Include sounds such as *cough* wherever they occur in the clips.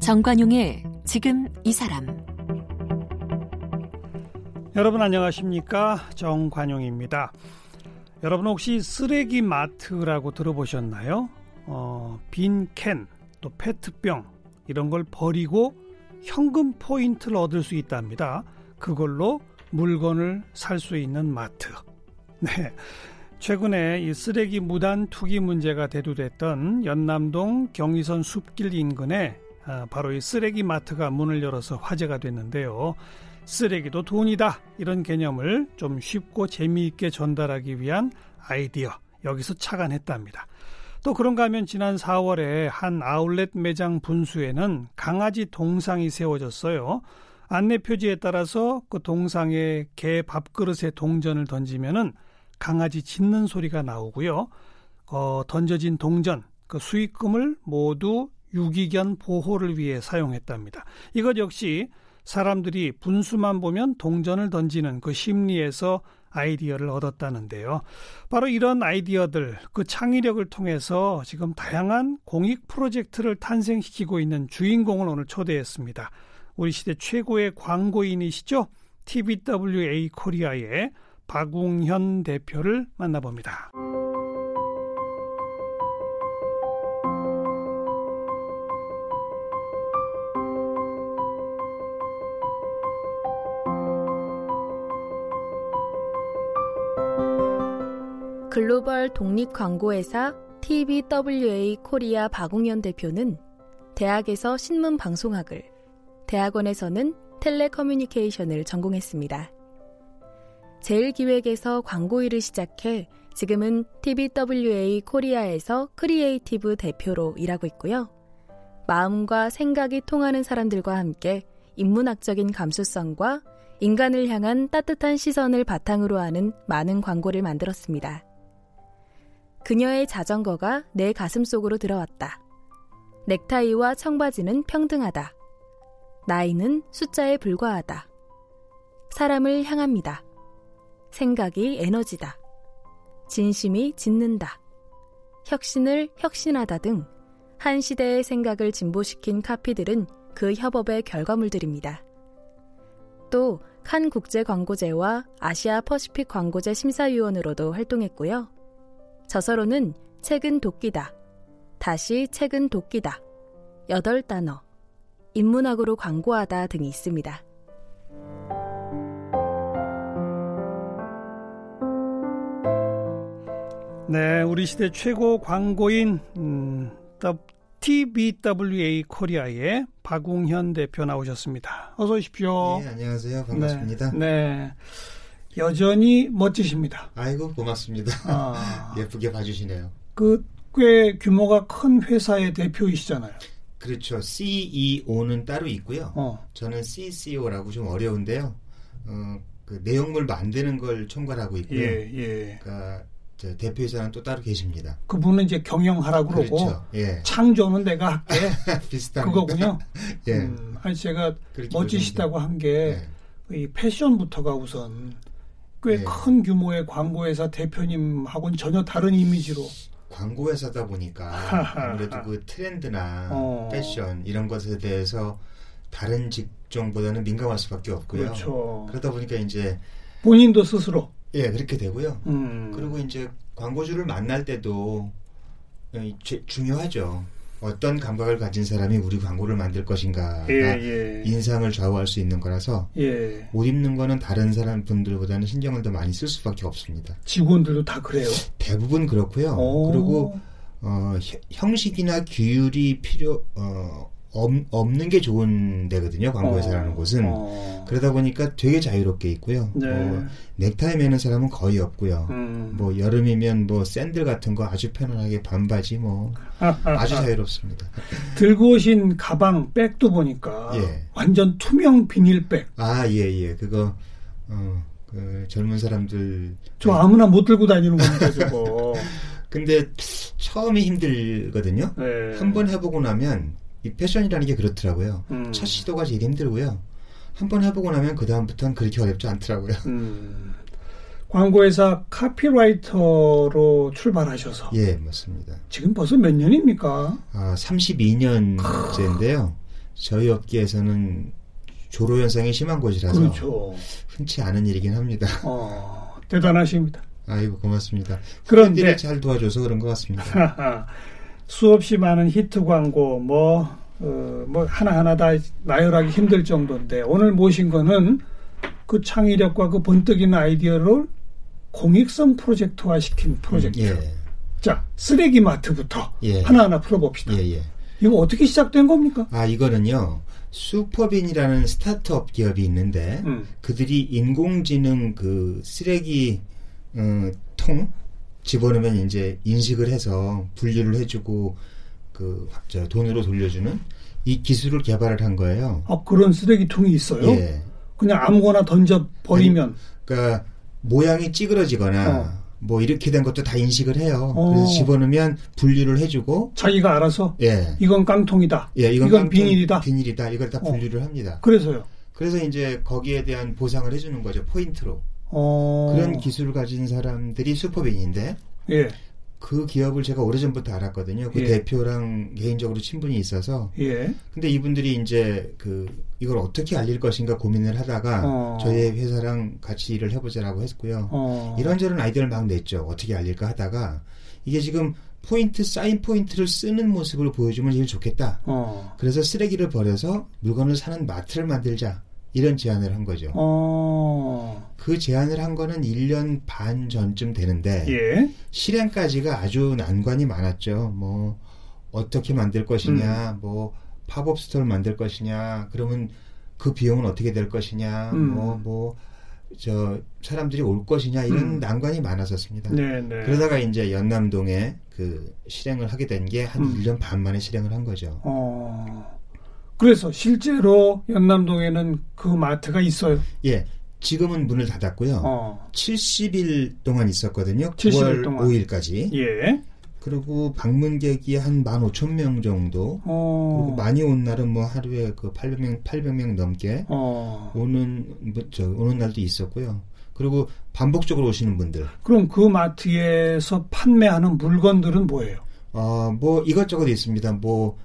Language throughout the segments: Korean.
정관용의 지금 이 사람 여러분 안녕하십니까 정관용입니다. 여러분 혹시 쓰레기 마트라고 들어보셨나요? 어, 빈 캔, 또 페트병 이런 걸 버리고 현금 포인트를 얻을 수 있답니다. 그걸로 물건을 살 수 있는 마트. 네. 최근에 이 쓰레기 무단 투기 문제가 대두됐던 연남동 경의선 숲길 인근에 아, 바로 이 쓰레기 마트가 문을 열어서 화제가 됐는데요. 쓰레기도 돈이다 이런 개념을 좀 쉽고 재미있게 전달하기 위한 아이디어 여기서 착안했답니다. 또 그런가 하면 지난 4월에 한 아울렛 매장 분수에는 강아지 동상이 세워졌어요. 안내 표지에 따라서 그 동상에 개 밥그릇에 동전을 던지면은 강아지 짖는 소리가 나오고요. 어, 던져진 동전, 그 수익금을 모두 유기견 보호를 위해 사용했답니다. 이것 역시 사람들이 분수만 보면 동전을 던지는 그 심리에서 아이디어를 얻었다는데요. 바로 이런 아이디어들, 그 창의력을 통해서 지금 다양한 공익 프로젝트를 탄생시키고 있는 주인공을 오늘 초대했습니다. 우리 시대 최고의 광고인이시죠? TBWA 코리아의 박웅현 대표를 만나봅니다. 글로벌 독립 광고회사 TBWA 코리아 박웅현 대표는 대학에서 신문 방송학을, 대학원에서는 telecommunication을 전공했습니다. 제일기획에서 광고 일을 시작해 지금은 TBWA 코리아에서 creative 대표로 일하고 있고요. 마음과 생각이 통하는 사람들과 함께 인문학적인 감수성과 인간을 향한 따뜻한 시선을 바탕으로 하는 많은 광고를 만들었습니다. 그녀의 자전거가 내 가슴 속으로 들어왔다. 넥타이와 청바지는 평등하다. 나이는 숫자에 불과하다. 사람을 향합니다. 생각이 에너지다. 진심이 짓는다. 혁신을 혁신하다 등 한 시대의 생각을 진보시킨 카피들은 그 협업의 결과물들입니다. 또 칸 국제 광고제와 아시아 퍼시픽 광고제 심사위원으로도 활동했고요. 저서로는 책은 도끼다. 다시 책은 도끼다. 여덟 단어. 인문학으로 광고하다 등이 있습니다. 네, 우리 시대 최고 광고인 음, TBWA 코리아의 박웅현 대표 나오셨습니다. 어서 오십시오. 네, 안녕하세요. 반갑습니다. 네, 네. 여전히 멋지십니다. 아이고 고맙습니다. 아, *laughs* 예쁘게 봐주시네요. 그 꽤 규모가 큰 회사의 대표이시잖아요. 그렇죠. CEO는 따로 있고요. 어. 저는 CCO라고 좀 어려운데요. 어, 그 내용물 만드는 걸 총괄하고 있고요. 예, 예. 그러니까 대표이사는 또 따로 계십니다. 그분은 이제 경영하라고 그러고 그렇죠. 예. 창조는 내가 할게. *laughs* 비슷한 그거군요. 예. 음, 아니 제가 멋지시다고 한 게이 예. 패션부터가 우선 꽤큰 예. 규모의 광고 회사 대표님하고는 전혀 다른 이미지로 광고 회사다 보니까 *laughs* 아무래도 그 트렌드나 어. 패션 이런 것에 대해서 다른 직종보다는 민감할 수밖에 없고요. 그렇죠. 그러다 보니까 이제 본인도 스스로 예 그렇게 되고요. 음. 그리고 이제 광고주를 만날 때도 중요하죠. 어떤 감각을 가진 사람이 우리 광고를 만들 것인가가 예, 예. 인상을 좌우할 수 있는 거라서 예. 옷 입는 거는 다른 사람 분들보다는 신경을 더 많이 쓸 수밖에 없습니다. 직원들도 다 그래요? 대부분 그렇고요. 오. 그리고 어, 형식이나 규율이 필요 어, 없, 는 게 좋은 데거든요. 광고회사라는 어, 곳은. 어. 그러다 보니까 되게 자유롭게 있고요. 네. 뭐, 넥타이 매는 사람은 거의 없고요. 음. 뭐 여름이면 뭐 샌들 같은 거 아주 편안하게 반바지 뭐 *laughs* 아주 자유롭습니다. 들고 오신 가방 백도 보니까 예. 완전 투명 비닐백. 아, 예, 예. 그거 어, 그 젊은 사람들 저 아무나 못 들고 다니는 겁니다, 저거. *laughs* 근데 처음이 힘들거든요. 네. 한번 해보고 나면 이 패션이라는 게 그렇더라고요. 음. 첫 시도가 제일 힘들고요. 한 번 해보고 나면 그 다음부터는 그렇게 어렵지 않더라고요. 음. *laughs* 광고회사 카피라이터로 출발하셔서 예, 맞습니다. 지금 벌써 몇 년입니까? 아, 32년째인데요. 저희 업계에서는 조로 현상이 심한 곳이라서 그렇죠. 흔치 않은 일이긴 합니다. 어, 대단하십니다. 아이고 고맙습니다. 그런데 잘 도와줘서 그런 것 같습니다. *laughs* 수없이 많은 히트 광고 뭐, 어, 뭐 하나하나 다 나열하기 힘들 정도인데 오늘 모신 거는 그 창의력과 그 번뜩이는 아이디어를 공익성 프로젝트화 시킨 프로젝트. 예, 자, 쓰레기 마트부터 예. 하나하나 풀어봅시다. 예, 예. 이거 어떻게 시작된 겁니까? 아 이거는요. 슈퍼빈이라는 스타트업 기업이 있는데 음. 그들이 인공지능 그 쓰레기 어, 통 집어넣으면 이제 인식을 해서 분류를 해주고 그 저 돈으로 돌려주는 이 기술을 개발을 한 거예요. 아, 그런 쓰레기통이 있어요? 예. 그냥 아무거나 던져 버리면 그러니까 모양이 찌그러지거나 어. 뭐 이렇게 된 것도 다 인식을 해요. 어. 그래서 집어넣으면 분류를 해주고 자기가 알아서 예. 이건 깡통이다. 예, 이건, 이건 깡통, 비닐이다. 비닐이다. 이걸 다 어. 분류를 합니다. 그래서요. 그래서 이제 거기에 대한 보상을 해주는 거죠. 포인트로. 어. 그런 기술을 가진 사람들이 슈퍼빈인데 예. 그 기업을 제가 오래전부터 알았거든요. 그 예. 대표랑 개인적으로 친분이 있어서. 예. 근데 이분들이 이제 그 이걸 어떻게 알릴 것인가 고민을 하다가 어. 저희 회사랑 같이 일을 해보자라고 했고요. 어. 이런저런 아이디어를 막 냈죠. 어떻게 알릴까 하다가 이게 지금 포인트 사인 포인트를 쓰는 모습을 보여주면 제일 좋겠다. 어. 그래서 쓰레기를 버려서 물건을 사는 마트를 만들자. 이런 제안을 한 거죠. 어. 그 제안을 한 거는 1년 반 전쯤 되는데 예. 실행까지가 아주 난관이 많았죠. 뭐 어떻게 만들 것이냐, 음. 뭐 pop-up store를 만들 것이냐, 그러면 그 비용은 어떻게 될 것이냐, 음. 뭐 뭐 저 사람들이 올 것이냐 이런 음. 난관이 많았었습니다. 네, 네. 그러다가 이제 연남동에 그 실행을 하게 된 게한 음. 1년 반 만에 실행을 한 거죠. 어. 그래서 실제로 연남동에는 그 마트가 있어요. 예. 지금은 문을 닫았고요. 어. 70일 동안 있었거든요. 70일 9월 동안. 5일까지. 예. 그리고 방문객이 한 15,000명 정도. 그리고 어. 많이 온 날은 뭐 하루에 그 800명, 800명 넘게 어. 오는, 뭐 저, 오는 날도 있었고요. 그리고 반복적으로 오시는 분들. 그럼 그 마트에서 판매하는 물건들은 뭐예요? 어, 뭐 이것저것 있습니다. 뭐,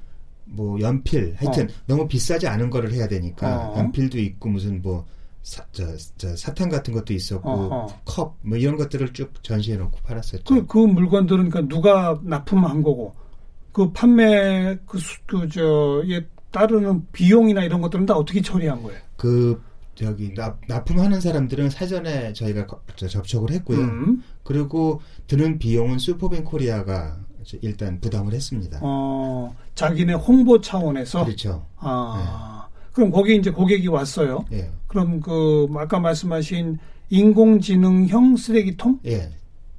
뭐 연필. 하여튼 너무 비싸지 않은 거를 해야 되니까. 어. 연필도 있고 무슨 뭐, 사, 저, 저 사탕 같은 것도 있었고, 어허. 컵, 뭐 이런 것들을 쭉 전시해 놓고 팔았었죠. 그, 그 물건들은 그러니까 누가 납품한 거고, 그 판매, 그, 수- 그, 저, 에 따르는 비용이나 이런 것들은 다 어떻게 처리한 거예요? 그 저기 납, 납품하는 사람들은 사전에 저희가 거- 저- 접촉을 했고요. 음. 그리고 드는 비용은 슈퍼뱅 코리아가 저- 일단 부담을 했습니다. 어, 자기네 홍보 차원에서. 그렇죠. 아, 그럼 거기 이제 고객이 왔어요. 예, 그럼 그, 아까 말씀하신 인공지능형 쓰레기통? 예.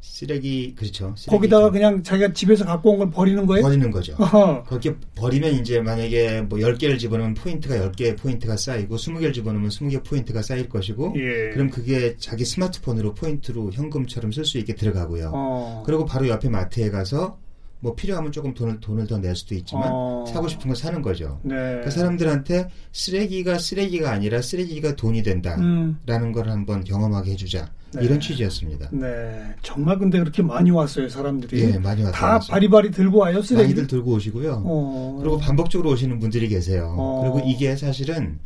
쓰레기 그렇죠. 쓰레기 거기다가 좀 그냥 자기가 집에서 갖고 온 걸 버리는 거예요? 버리는 거죠. 어허. 그렇게 버리면 이제 만약에 뭐 10개를 집어넣으면 포인트가 10개의 포인트가 쌓이고 20개를 집어넣으면 20개 포인트가 쌓일 것이고 예. 그럼 그게 자기 스마트폰으로 포인트로 현금처럼 쓸 수 있게 들어가고요. 어. 그리고 바로 옆에 마트에 가서 뭐 필요하면 조금 돈을 돈을 더 낼 수도 있지만 어. 사고 싶은 거 사는 거죠. 네. 그 사람들한테 쓰레기가 쓰레기가 아니라 쓰레기가 돈이 된다라는 음. 걸 한번 경험하게 해주자 네. 이런 취지였습니다. 네. 정말 근데 그렇게 많이 왔어요, 사람들이. 예, 많이 다 왔어요. 바리바리 들고 와요, 쓰레기. 많이들 들고 오시고요. 어. 그리고 반복적으로 오시는 분들이 계세요. 어. 그리고 이게 사실은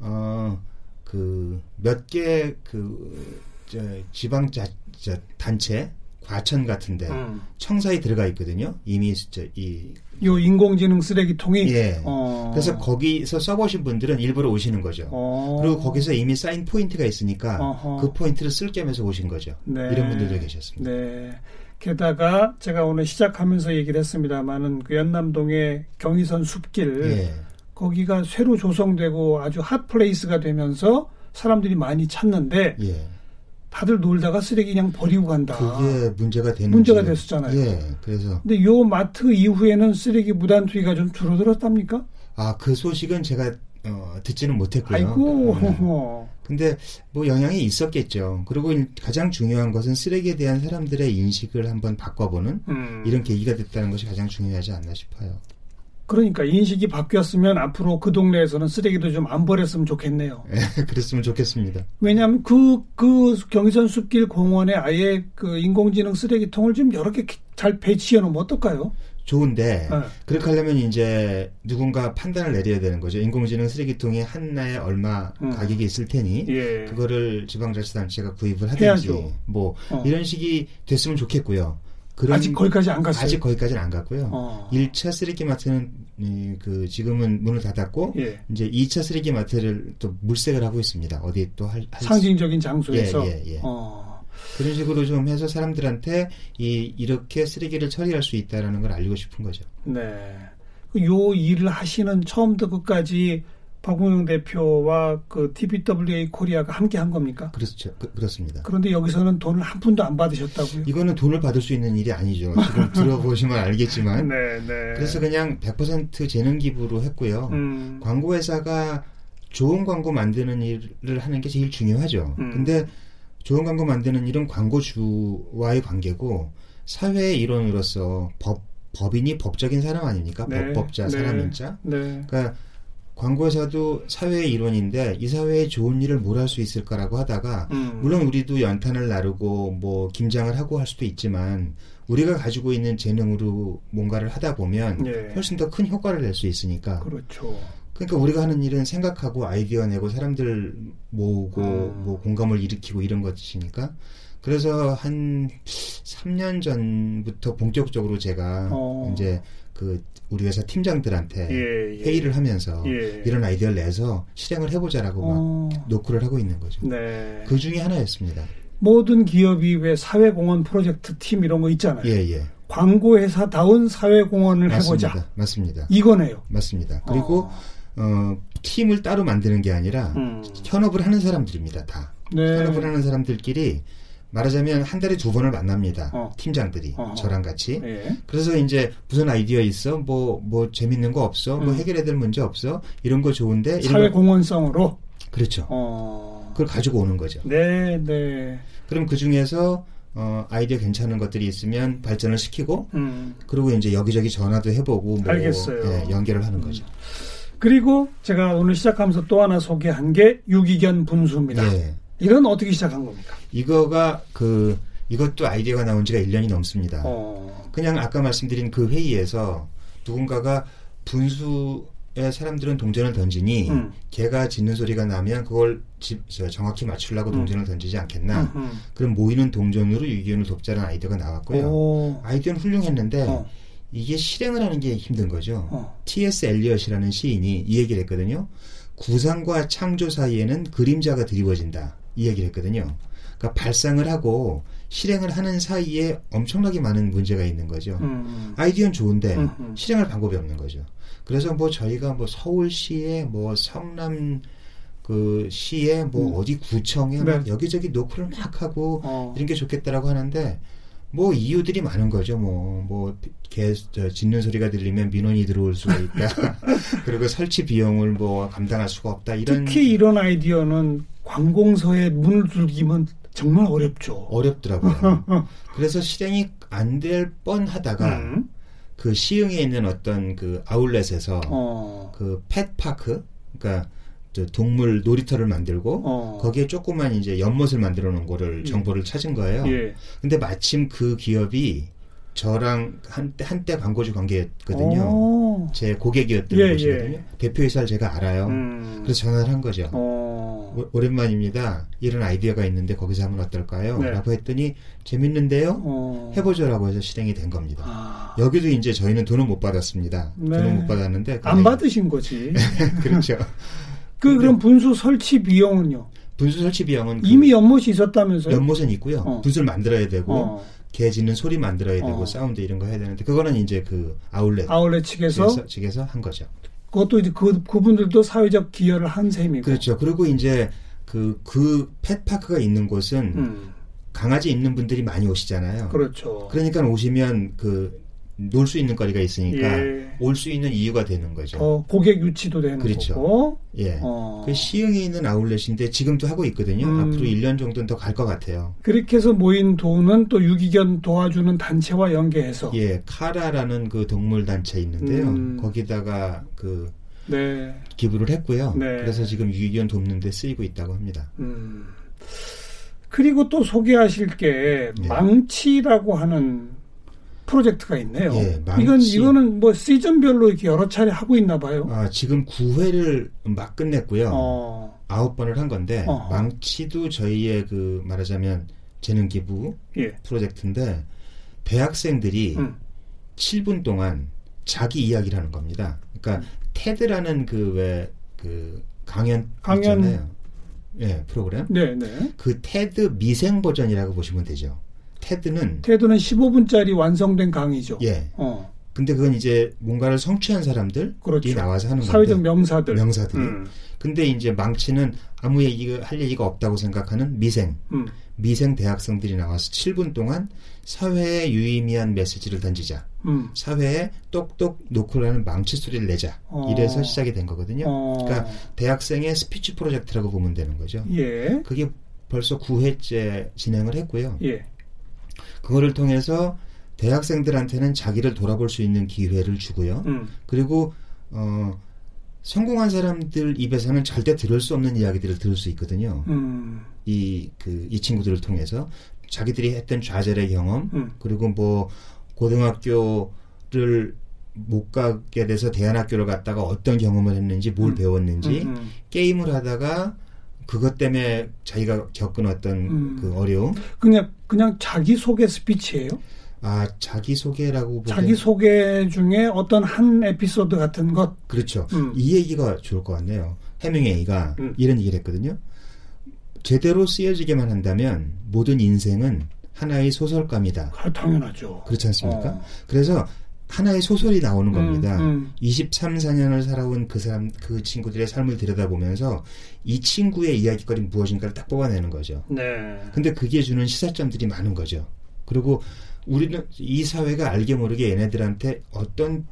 어그 몇 개그 지방 자, 자, 단체 과천 같은데 음. 청사에 들어가 있거든요. 이미 저, 이요 인공지능 쓰레기통이. 예. 어. 그래서 거기서 써보신 분들은 일부러 오시는 거죠. 어. 그리고 거기서 이미 쌓인 포인트가 있으니까 어허. 그 포인트를 쓸 겸해서 오신 거죠. 네. 이런 분들도 계셨습니다. 네. 게다가 제가 오늘 시작하면서 얘기를 했습니다만은 그 연남동의 경의선 숲길 예. 거기가 새로 조성되고 아주 핫 플레이스가 되면서 사람들이 많이 찾는데 예. 다들 놀다가 쓰레기 그냥 버리고 간다. 그게 문제가 되는 문제가 됐었잖아요. 예. 그래서 근데 요 마트 이후에는 쓰레기 무단 투기가 좀 줄어들었답니까? 아 그 소식은 제가 어, 듣지는 못했고요. 아이고. 음. 근데 뭐 영향이 있었겠죠. 그리고 일- 가장 중요한 것은 쓰레기에 대한 사람들의 인식을 한번 바꿔보는 음. 이런 계기가 됐다는 것이 가장 중요하지 않나 싶어요. 그러니까 인식이 바뀌었으면 앞으로 그 동네에서는 쓰레기도 좀 안 버렸으면 좋겠네요. 네, *laughs* 그랬으면 좋겠습니다. 왜냐하면 그, 그 경의선 숲길 공원에 아예 그 인공지능 쓰레기통을 좀 여러 개 잘 배치해 놓으면 어떨까요? 좋은데 네. 그렇게 하려면 이제 누군가 판단을 내려야 되는 거죠. 인공지능 쓰레기통이 한나에 얼마 음. 가격이 있을 테니 예. 그거를 지방자치단체가 구입을 하든지 해야죠. 뭐 어. 이런 식이 됐으면 좋겠고요. 아직 거기까지 안 갔어요. 아직 거기까지는 안 갔고요. 어. 1차 쓰레기 마트는 그 지금은 문을 닫았고 예. 이제 2차 쓰레기 마트를 또 물색을 하고 있습니다. 어디 또 할, 할 상징적인 장소에서 예, 예, 예. 어. 그런 식으로 좀 해서 사람들한테 이 이렇게 쓰레기를 처리할 수 있다라는 걸 알리고 싶은 거죠. 네. 요 일을 하시는 처음부터 끝까지 박웅영 대표와 그 TBWA 코리아가 함께 한 겁니까? 그렇죠. 그, 렇습니다 그런데 여기서는 돈을 한 푼도 안 받으셨다고요? 이거는 돈을 받을 수 있는 일이 아니죠. 지금 들어보시면 알겠지만. *laughs* 네, 네. 그래서 그냥 100% 재능 기부로 했고요. 음. 광고 회사가 좋은 광고 만드는 일을 하는 게 제일 중요하죠. 음. 근데 좋은 광고 만드는 일은 광고주와의 관계고 사회의 일원으로서 법 법인이 법적인 사람 아닙니까? 네, 법법자, 네, 사람인자. 네. 그러니까 광고회사도 사회의 일원인데 이 사회에 좋은 일을 뭘 할 수 있을까라고 하다가 음. 물론 우리도 연탄을 나르고 뭐 김장을 하고 할 수도 있지만 우리가 가지고 있는 재능으로 뭔가를 하다 보면 예. 훨씬 더 큰 효과를 낼 수 있으니까. 그렇죠. 그러니까 우리가 하는 일은 생각하고 아이디어 내고 사람들 모으고 음. 뭐 공감을 일으키고 이런 것이니까 그래서 한 3년 전부터 본격적으로 제가 어. 이제 그 우리 회사 팀장들한테 예, 예. 회의를 하면서 예. 이런 아이디어를 내서 실행을 해보자라고 어. 막 노크를 하고 있는 거죠. 네. 그 중에 하나였습니다. 모든 기업이 왜 사회공헌 프로젝트 팀 이런 거 있잖아요. 예, 예. 광고 회사다운 사회공헌을 맞습니다. 해보자. 맞습니다. 이거네요. 맞습니다. 그리고 어. 어 팀을 따로 만드는 게 아니라 음. 현업을 하는 사람들입니다. 다. 네. 현업을 하는 사람들끼리 말하자면 한 달에 두 번을 만납니다. 어. 팀장들이 어허. 저랑 같이. 예. 그래서 이제 무슨 아이디어 있어? 뭐뭐 뭐 재밌는 거 없어? 뭐 음. 뭐 해결해야 될 문제 없어? 이런 거 좋은데 사회 공헌성으로 그렇죠. 어. 그걸 가지고 오는 거죠. 네, 네. 그럼 그 중에서 어, 아이디어 괜찮은 것들이 있으면 발전을 시키고 음. 그리고 이제 여기저기 전화도 해보고 뭐 알겠어요. 예, 연결을 하는 거죠. 음. 그리고 제가 오늘 시작하면서 또 하나 소개한 게 유기견 분수입니다. 네. 이건 어떻게 시작한 겁니까? 이거가 그 이것도 아이디어가 나온 지가 1년이 넘습니다. 어. 그냥 아까 말씀드린 그 회의에서 누군가가 분수에 사람들은 동전을 던지니 음. 개가 짖는 소리가 나면 그걸 집, 정확히 맞추려고 음. 동전을 던지지 않겠나. 음, 음. 그럼 모이는 동전으로 유기견을 돕자는 아이디어가 나왔고요. 오. 아이디어는 훌륭했는데 어. 이게 실행을 하는 게 힘든 거죠. 어. T.S. 엘리엇이라는 시인이 이 얘기를 했거든요. 구상과 창조 사이에는 그림자가 드리워진다. 이 얘기를 했거든요. 그러니까 발상을 하고 실행을 하는 사이에 엄청나게 많은 문제가 있는 거죠. 음. 아이디어는 좋은데 음, 음. 실행할 방법이 없는 거죠. 그래서 뭐 저희가 뭐 서울시에 뭐 성남 그 시에 뭐 음. 어디 구청에 네. 막 여기저기 노크를 막 하고 어. 이런 게 좋겠다라고 하는데 뭐 이유들이 많은 거죠. 뭐 뭐개 짖는 소리가 들리면 민원이 들어올 수가 있다. *laughs* 그리고 설치 비용을 뭐 감당할 수가 없다. 이런 특히 이런 아이디어는 관공서에 문을 두기면 정말 어렵죠. 어렵더라고요. *laughs* 그래서 실행이 안 될 뻔 하다가 음. 그 시흥에 있는 어떤 그 아울렛에서 어. 그 펫파크 그러니까 동물 놀이터를 만들고 어. 거기에 조그만 이제 연못을 만들어 놓은 거를 예. 정보를 찾은 거예요. 예. 근데 마침 그 기업이 저랑 한때 한때 광고주 관계였거든요. 오. 제 고객이었던 예, 곳이거든요. 예. 대표이사를 제가 알아요. 음. 그래서 전화를 한 거죠. 오. 오랜만입니다. 이런 아이디어가 있는데 거기서 하면 어떨까요? 네. 라고 했더니 재밌는데요. 오. 해보죠라고 해서 실행이 된 겁니다. 아. 여기도 이제 저희는 돈을 못 받았습니다. 네. 돈을 못 받았는데 안 받으신 거지. *laughs* 그렇죠. *laughs* 그 그럼 분수 설치 비용은요? 분수 설치 비용은 그 이미 연못이 있었다면서요? 연못은 있고요. 어. 분수를 만들어야 되고 어. 개 짖는 소리 만들어야 되고 어. 사운드 이런 거 해야 되는데 그거는 이제 그 아울렛 아울렛 측에서 측에서 한 거죠. 그것도 이제 그 그분들도 사회적 기여를 한 셈이고 그렇죠. 그리고 이제 그그 그 펫파크가 있는 곳은 음. 강아지 있는 분들이 많이 오시잖아요. 그렇죠. 그러니까 오시면 그 놀 수 있는 거리가 있으니까 예. 올수 있는 이유가 되는 거죠. 어, 고객 유치도 되는 그렇죠. 거고. 예. 어. 그 시흥에 있는 아울렛인데 지금도 하고 있거든요. 음. 앞으로 1년 정도는 더 갈 것 같아요. 그렇게 해서 모인 돈은 또 유기견 도와주는 단체와 연계해서 예, 카라라는 그 동물 단체 있는데요. 음. 거기다가 그 네. 기부를 했고요. 네. 그래서 지금 유기견 돕는데 쓰이고 있다고 합니다. 음. 그리고 또 소개하실 게 예. 망치라고 하는 프로젝트가 있네요. 예, 망치. 이건 이거는 뭐 시즌별로 이렇게 여러 차례 하고 있나 봐요. 아, 지금 9회를 막 끝냈고요. 어. 아홉 번을 한 건데 어허. 망치도 저희의 그 말하자면 재능 기부 예. 프로젝트인데 대학생들이 음. 7분 동안 자기 이야기를 하는 겁니다. 그러니까 테드라는 그왜그 강연 강연. 있잖아요. 예, 프로그램. 네, 네. 그 테드 미생 버전이라고 보시면 되죠. 테드는 태도는 15분짜리 완성된 강의죠. 예. 어. 근데 그건 이제 뭔가를 성취한 사람들이 그렇죠. 나와서 하는 사회적 건데 명사들. 명사들이. 음. 근데 이제 망치는 아무 얘기가 할 얘기가 없다고 생각하는 미생 음. 미생 대학생들이 나와서 7분 동안 사회에 유의미한 메시지를 던지자. 음. 사회에 똑똑 노크라는 망치 소리를 내자. 어. 이래서 시작이 된 거거든요. 어. 그러니까 대학생의 스피치 프로젝트라고 보면 되는 거죠. 예. 그게 벌써 9회째 진행을 했고요. 예. 그거를 통해서 대학생들한테는 자기를 돌아볼 수 있는 기회를 주고요. 음. 그리고 어 성공한 사람들 입에서는 절대 들을 수 없는 이야기들을 들을 수 있거든요. 음. 이 그 이 친구들을 통해서 자기들이 했던 좌절의 경험 음. 그리고 뭐 고등학교를 못 가게 돼서 대안학교를 갔다가 어떤 경험을 했는지 뭘 음. 배웠는지 음, 음. 게임을 하다가 그것 때문에 자기가 겪은 어떤 음. 그 어려움 그냥 그냥 자기 소개 스피치예요. 아 자기 소개라고 자기 소개 중에 어떤 한 에피소드 같은 것. 그렇죠 음. 이 얘기가 좋을 것 같네요 해밍웨이가 음. 이런 얘기를 했거든요 제대로 쓰여지게만 한다면 모든 인생은 하나의 소설감이다 아, 당연하죠. 그렇지 않습니까? 어. 그래서 하나의 소설이 나오는 겁니다. 음, 23, 4년을 살아온 그 사람, 그 친구들의 삶을 들여다보면서 이 친구의 이야기거리는 무엇인가를 딱 뽑아내는 거죠. 네. 근데 그게 주는 시사점들이 많은 거죠. 그리고 우리는 이 사회가 알게 모르게 얘네들한테 어떤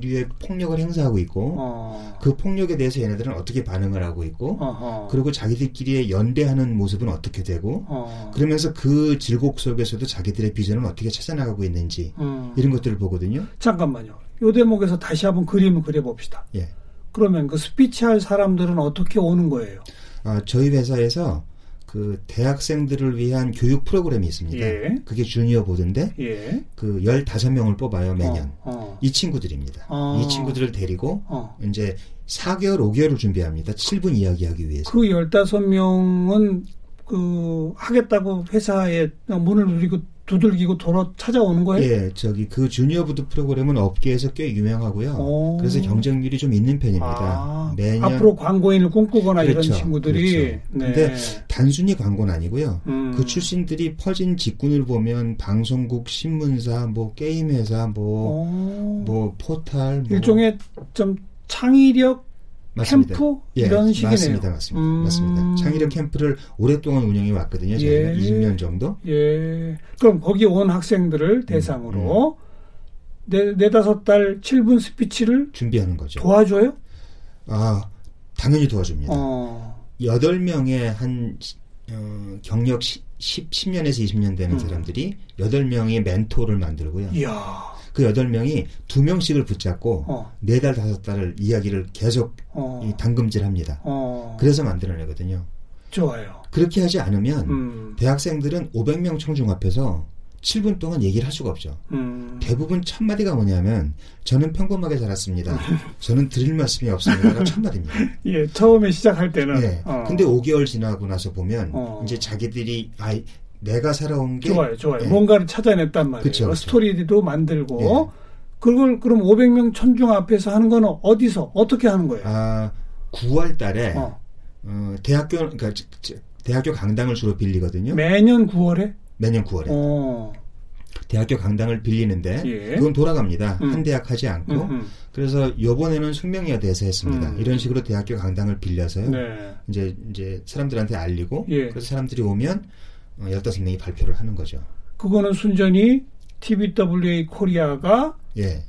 류의 폭력을 행사하고 있고 어. 그 폭력에 대해서 얘네들은 어떻게 반응을 하고 있고 어허. 그리고 자기들끼리 연대하는 모습은 어떻게 되고 어. 그러면서 그 질곡 속에서도 자기들의 비전을 어떻게 찾아나가고 있는지 음. 이런 것들을 보거든요. 잠깐만요. 요 대목에서 다시 한번 그림을 그려봅시다. 예. 그러면 그 스피치 할 사람들은 어떻게 오는 거예요? 아, 저희 회사에서 그 대학생들을 위한 교육 프로그램이 있습니다. 예. 그게 주니어 보드인데 예. 그 15명을 뽑아요, 매년. 어. 어. 이 친구들입니다. 어. 이 친구들을 데리고 어. 이제 4개월, 5개월을 준비합니다. 7분 이야기하기 위해서. 그 15명은 그 하겠다고 회사에 문을 누리고 두들기고 돌아 찾아오는 거예요? 예, 저기 그 주니어 부드 프로그램은 업계에서 꽤 유명하고요. 오. 그래서 경쟁률이 좀 있는 편입니다. 아, 매년 앞으로 광고인을 꿈꾸거나 그렇죠, 이런 친구들이 그렇죠. 네. 근데 단순히 광고는 아니고요. 음. 그 출신들이 퍼진 직군을 보면 방송국, 신문사, 뭐 게임 회사, 뭐 어, 뭐 포탈 뭐 일종의 좀 창의력 맞습니다. 캠프 예, 이런 식이네요. 맞습니다, 맞습니다, 음. 맞습니다. 창의력 캠프를 오랫동안 운영해 왔거든요. 저희가 예. 20년 정도. 예. 그럼 거기 온 학생들을 대상으로 네, 네다섯 달 7분 스피치를 준비하는 거죠. 도와줘요? 아 당연히 도와줍니다. 어. 여덟 명의 한 어, 경력 10, 10년에서 20년 되는 음. 사람들이 여덟 명의 멘토를 만들고요. 이야. 그 여덟 명이 두 명씩을 붙잡고 어. 네 달 다섯 달을 이야기를 계속 어. 이 당금질합니다. 어. 그래서 만들어내거든요. 좋아요. 그렇게 하지 않으면 음. 대학생들은 500명 청중 앞에서 7분 동안 얘기를 할 수가 없죠. 음. 대부분 첫 마디가 뭐냐면 저는 평범하게 자랐습니다. *laughs* 저는 드릴 말씀이 없습니다가 첫 마디입니다. *laughs* 예, 처음에 시작할 때는 네. 어. 근데 5개월 지나고 나서 보면 어. 이제 자기들이 아 내가 살아온 게 좋아요, 좋아요. 예. 뭔가를 찾아냈단 말이에요. 그쵸, 그쵸. 스토리도 만들고 예. 그걸 그럼 500명 천중 앞에서 하는 거는 어디서 어떻게 하는 거예요? 아 9월 달에 어. 어, 대학교 그러니까 대학교 강당을 주로 빌리거든요. 매년 9월에 매년 9월에 어. 대학교 강당을 빌리는데 예. 그건 돌아갑니다. 음. 한 대학 하지 않고 음, 음. 그래서 요번에는 숙명여대에서 했습니다. 음. 이런 식으로 대학교 강당을 빌려서요. 네. 이제 이제 사람들한테 알리고 예. 그래서 사람들이 오면 어, 15명이 발표를 하는 거죠. 그거는 순전히 TBWA 코리아가 예.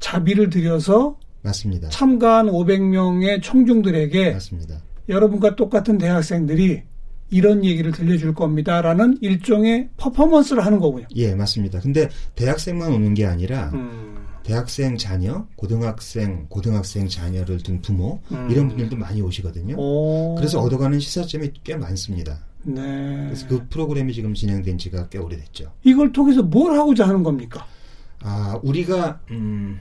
자비를 들여서 맞습니다. 참가한 500명의 청중들에게 맞습니다. 여러분과 똑같은 대학생들이 이런 얘기를 들려줄 겁니다라는 일종의 퍼포먼스를 하는 거고요. 예, 맞습니다. 근데 대학생만 오는 게 아니라 음, 대학생 자녀, 고등학생, 고등학생 자녀를 둔 부모 음. 이런 분들도 많이 오시거든요. 오, 그래서 얻어가는 시사점이 꽤 많습니다. 네. 그래서 그 프로그램이 지금 진행된 지가 꽤 오래됐죠. 이걸 통해서 뭘 하고자 하는 겁니까? 아, 우리가 음,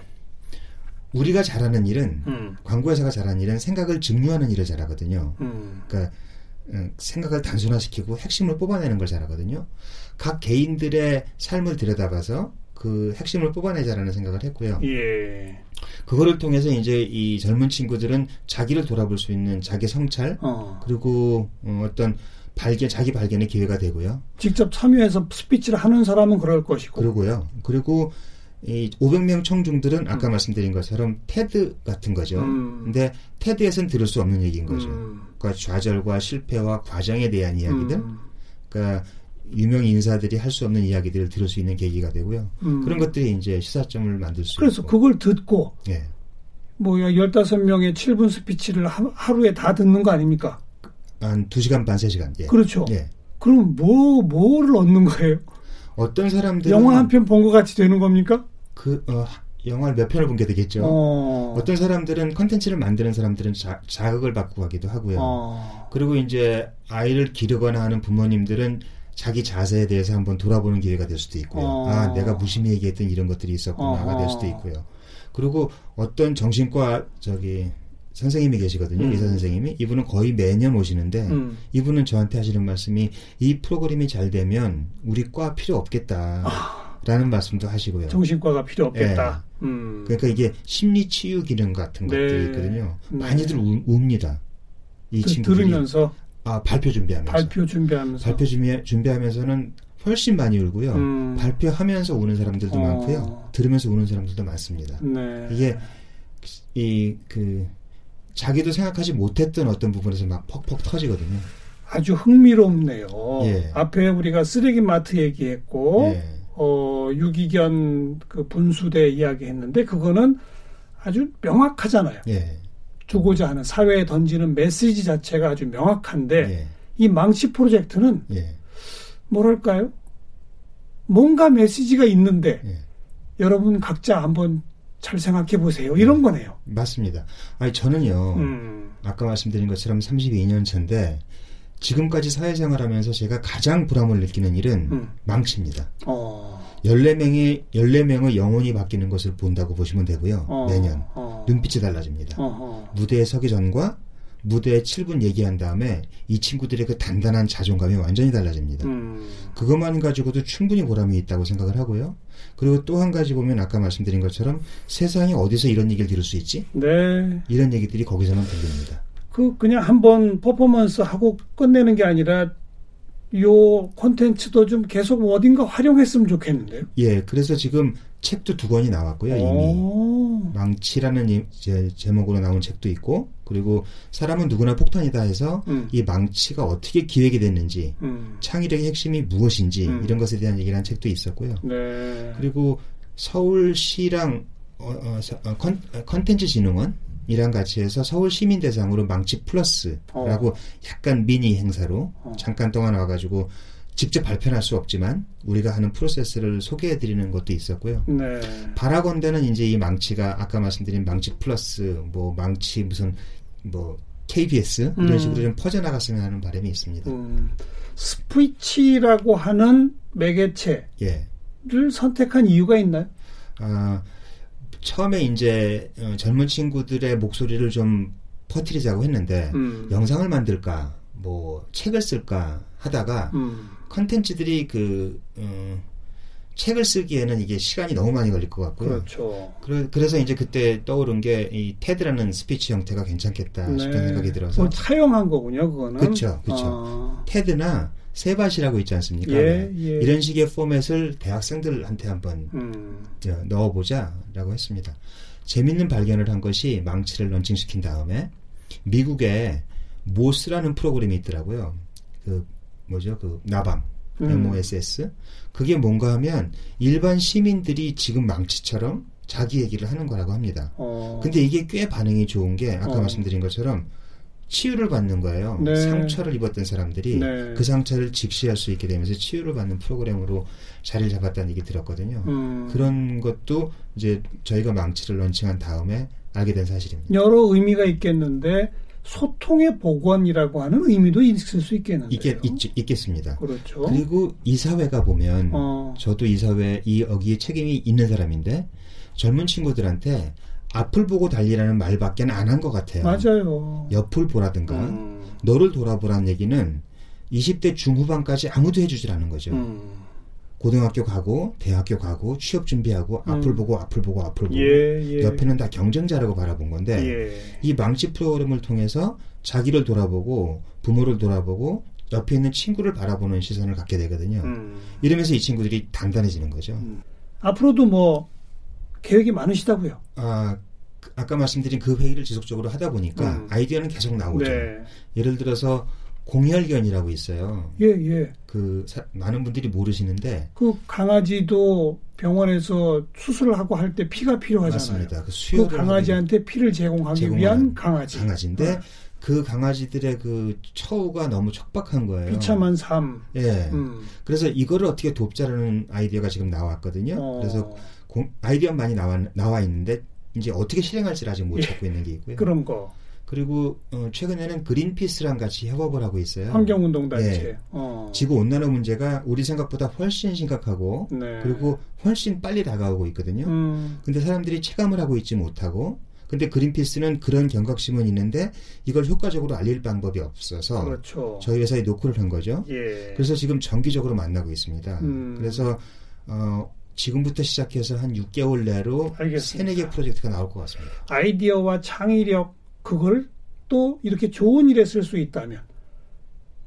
우리가 잘하는 일은 음, 광고회사가 잘하는 일은 생각을 증류하는 일을 잘하거든요. 음, 그러니까 음, 생각을 단순화시키고 핵심을 뽑아내는 걸 잘하거든요. 각 개인들의 삶을 들여다봐서 그 핵심을 뽑아내자라는 생각을 했고요. 예. 그거를 통해서 이제 이 젊은 친구들은 자기를 돌아볼 수 있는 자기 성찰 어, 그리고 어, 어떤 발견 자기 발견의 기회가 되고요. 직접 참여해서 스피치를 하는 사람은 그럴 것이고. 그러고요. 그리고 이 500명 청중들은 아까 말씀드린 것처럼 테드 같은 거죠. 음. 근데 테드에서는 들을 수 없는 얘기인 거죠. 음, 그러니까 좌절과 실패와 과정에 대한 이야기들, 음, 그러니까 유명 인사들이 할 수 없는 이야기들을 들을 수 있는 계기가 되고요. 음. 그런 것들이 이제 시사점을 만들 수 그래서 있고. 그걸 듣고 예. 뭐 15명의 7분 스피치를 하, 하루에 다 듣는 거 아닙니까? 한 2시간 반, 3시간. 예. 그렇죠. 예. 그럼 뭐 뭐를 얻는 거예요? 어떤 사람들은 영화 한 편 본 것 같이 되는 겁니까? 그 어, 영화를 몇 편을 본 게 되겠죠. 어. 어떤 사람들은 컨텐츠를 만드는 사람들은 자, 자극을 받고 가기도 하고요. 어. 그리고 이제 아이를 기르거나 하는 부모님들은 자기 자세에 대해서 한번 돌아보는 기회가 될 수도 있고요. 어. 아, 내가 무심히 얘기했던 이런 것들이 있었구나가 될 수도. 있고요. 그리고 어떤 정신과 저기 선생님이 계시거든요. 음. 의사 선생님이 이분은 거의 매년 오시는데 음. 이분은 저한테 하시는 말씀이 이 프로그램이 잘 되면 우리 과 필요 없겠다라는 말씀도 하시고요. 정신과가 필요 없겠다. 음. 그러니까 이게 심리 치유 기능 같은 네. 것들이 있거든요. 네. 많이들 우, 웁니다. 이 그, 친구들이 들으면서 아, 발표 준비하면서 발표 준비하면서 발표 준비, 준비하면서는 훨씬 많이 울고요. 음. 발표하면서 우는 사람들도 어. 많고요. 들으면서 우는 사람들도 많습니다. 네. 이게 이 그 자기도 생각하지 못했던 어떤 부분에서 막 퍽퍽 터지거든요. 아주 흥미롭네요. 예. 앞에 우리가 쓰레기 마트 얘기했고 예. 어, 유기견 그 분수대 이야기했는데 그거는 아주 명확하잖아요. 예. 주고자 하는 사회에 던지는 메시지 자체가 아주 명확한데 예. 이 망치 프로젝트는 예. 뭐랄까요? 뭔가 메시지가 있는데 예. 여러분 각자 한번 잘 생각해 보세요. 이런 거네요. 맞습니다. 아니 저는요. 음. 아까 말씀드린 것처럼 32년 차인데 지금까지 사회생활하면서 제가 가장 보람을 느끼는 일은 음. 망치입니다. 어. 14명이 14명의 영혼이 바뀌는 것을 본다고 보시면 되고요. 어. 매년 어. 눈빛이 달라집니다. 어허. 무대에 서기 전과 무대에 7분 얘기한 다음에 이 친구들의 그 단단한 자존감이 완전히 달라집니다. 음. 그것만 가지고도 충분히 보람이 있다고 생각을 하고요. 그리고 또 한 가지 보면 아까 말씀드린 것처럼 세상에 어디서 이런 얘기를 들을 수 있지? 네. 이런 얘기들이 거기서만 들립니다. 그 그냥 한번 퍼포먼스 하고 끝내는 게 아니라 요 콘텐츠도 좀 계속 어딘가 활용했으면 좋겠는데요. 예, 그래서 지금 책도 두 권이 나왔고요, 이미. 오. 망치라는 이- 제, 제목으로 나온 책도 있고, 그리고 사람은 누구나 폭탄이다 해서 음. 이 망치가 어떻게 기획이 됐는지, 음. 창의력의 핵심이 무엇인지, 음. 이런 것에 대한 얘기를 한 책도 있었고요. 네. 그리고 서울시랑 어, 어, 서- 어, 컨, 어, 컨텐츠 진흥원 이랑 같이 해서 서울 시민 대상으로 망치 플러스라고 어. 약간 미니 행사로 어. 잠깐 동안 와가지고 직접 발표할 수 없지만 우리가 하는 프로세스를 소개해 드리는 것도 있었고요. 네. 바라건대는 이제 이 망치가 아까 말씀드린 망치 플러스 뭐 망치 무슨 뭐 KBS 이런 음. 식으로 좀 퍼져나갔으면 하는 바람이 있습니다. 음. 스피치라고 하는 매개체를 예. 선택한 이유가 있나요? 아, 처음에 이제 어, 젊은 친구들의 목소리를 좀 퍼뜨리자고 했는데 음. 영상을 만들까 뭐 책을 쓸까 하다가 음. 컨텐츠들이 그 어, 책을 쓰기에는 이게 시간이 너무 많이 걸릴 것 같고요. 그렇죠. 그래, 그래서 이제 그때 떠오른 게 이 테드라는 스피치 형태가 괜찮겠다 싶은 생각이 들어서 그걸 차용한 거군요, 그거는. 그쵸, 그쵸. 아. 테드나 세밭이라고 있지 않습니까? 예, 네. 예. 이런 식의 포맷을 대학생들한테 한번 음. 저, 넣어보자라고 했습니다. 재밌는 발견을 한 것이 망치를 런칭시킨 다음에 미국에 모스라는 프로그램이 있더라고요. 그 뭐죠? 그 나방 음. MOSS. 그게 뭔가 하면 일반 시민들이 지금 망치처럼 자기 얘기를 하는 거라고 합니다. 어. 근데 이게 꽤 반응이 좋은 게 아까 어. 말씀드린 것처럼 치유를 받는 거예요. 네. 상처를 입었던 사람들이 네. 그 상처를 직시할 수 있게 되면서 치유를 받는 프로그램으로 자리를 잡았다는 얘기 들었거든요. 음. 그런 것도 이제 저희가 망치를 런칭한 다음에 알게 된 사실입니다. 여러 의미가 있겠는데 소통의 복원이라고 하는 의미도 있을 수 있겠는데요. 있겠, 있, 겠습니다 그렇죠. 그리고 이 사회가 보면 어. 저도 이 사회 이 여기에 책임이 있는 사람인데 젊은 친구들한테 앞을 보고 달리라는 말밖에 안 한 것 같아요. 맞아요. 옆을 보라든가 음. 너를 돌아보라는 얘기는 20대 중후반까지 아무도 해주질 않은 거죠. 음. 고등학교 가고 대학교 가고 취업 준비하고 음. 앞을 보고 앞을 보고 앞을 보고 예, 예. 옆에는 다 경쟁자라고 바라본 건데 예. 이 망치 프로그램을 통해서 자기를 돌아보고 부모를 돌아보고 옆에 있는 친구를 바라보는 시선을 갖게 되거든요. 음. 이러면서 이 친구들이 단단해지는 거죠. 음. 앞으로도 뭐 계획이 많으시다고요? 아그 아까 말씀드린 그 회의를 지속적으로 하다 보니까 음. 아이디어는 계속 나오죠. 네. 예를 들어서 공혈견이라고 있어요. 예, 예. 그 사, 많은 분들이 모르시는데 그 강아지도 병원에서 수술을 하고 할 때 피가 필요하잖아요. 맞습니다. 그, 그 강아지한테 피를 제공하기 위한 강아지. 강아지인데 어. 그 강아지들의 그 처우가 너무 척박한 거예요. 비참한 삶. 예. 음. 그래서 이거를 어떻게 돕자라는 아이디어가 지금 나왔거든요. 어. 그래서 공, 아이디어 많이 나와 나와 있는데 이제 어떻게 실행할지를 아직 못 예. 찾고 있는 게 있고요. 그런 거. 그리고 어, 최근에는 그린피스랑 같이 협업을 하고 있어요. 환경운동단체. 네. 어. 지구 온난화 문제가 우리 생각보다 훨씬 심각하고 네. 그리고 훨씬 빨리 다가오고 있거든요. 음. 근데 사람들이 체감을 하고 있지 못하고 근데 그린피스는 그런 경각심은 있는데 이걸 효과적으로 알릴 방법이 없어서 그렇죠. 저희 회사에 노크를 한 거죠. 예. 그래서 지금 정기적으로 만나고 있습니다. 음. 그래서 어, 지금부터 시작해서 한 6개월 내로 세네 개 프로젝트가 나올 것 같습니다. 아이디어와 창의력 그걸 또 이렇게 좋은 일에 쓸 수 있다면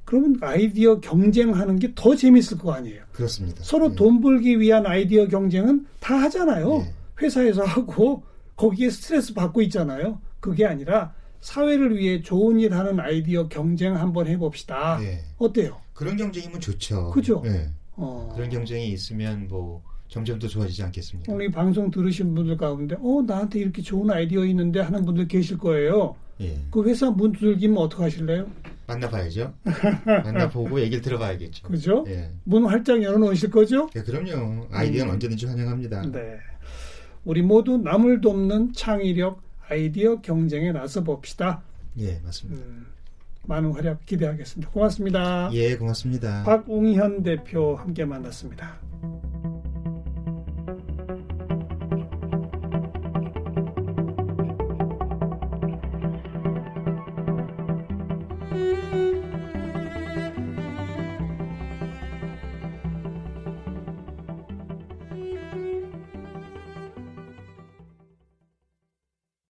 그러면 아이디어 경쟁하는 게 더 재밌을 거 아니에요. 그렇습니다. 서로 네. 돈 벌기 위한 아이디어 경쟁은 다 하잖아요. 네. 회사에서 하고 거기에 스트레스 받고 있잖아요. 그게 아니라 사회를 위해 좋은 일 하는 아이디어 경쟁 한번 해봅시다. 네. 어때요? 그런 경쟁이면 좋죠. 그죠? 네. 어. 그런 경쟁이 있으면 뭐 점점 더 좋아지지 않겠습니까? 우리 방송 들으신 분들 가운데 어 나한테 이렇게 좋은 아이디어 있는데 하는 분들 계실 거예요. 예. 그 회사 문 두들기면 어떡 하실래요? 만나봐야죠. *laughs* 만나보고 얘기를 들어봐야겠죠. 그죠? 예. 문 활짝 열어놓으실 거죠? 예, 그럼요. 아이디어는 음. 언제든지 환영합니다. 네. 우리 모두 남을 돕는 창의력, 아이디어 경쟁에 나서 봅시다. 예, 맞습니다. 음, 많은 활약 기대하겠습니다. 고맙습니다. 예, 고맙습니다. 박웅현 대표 함께 만났습니다.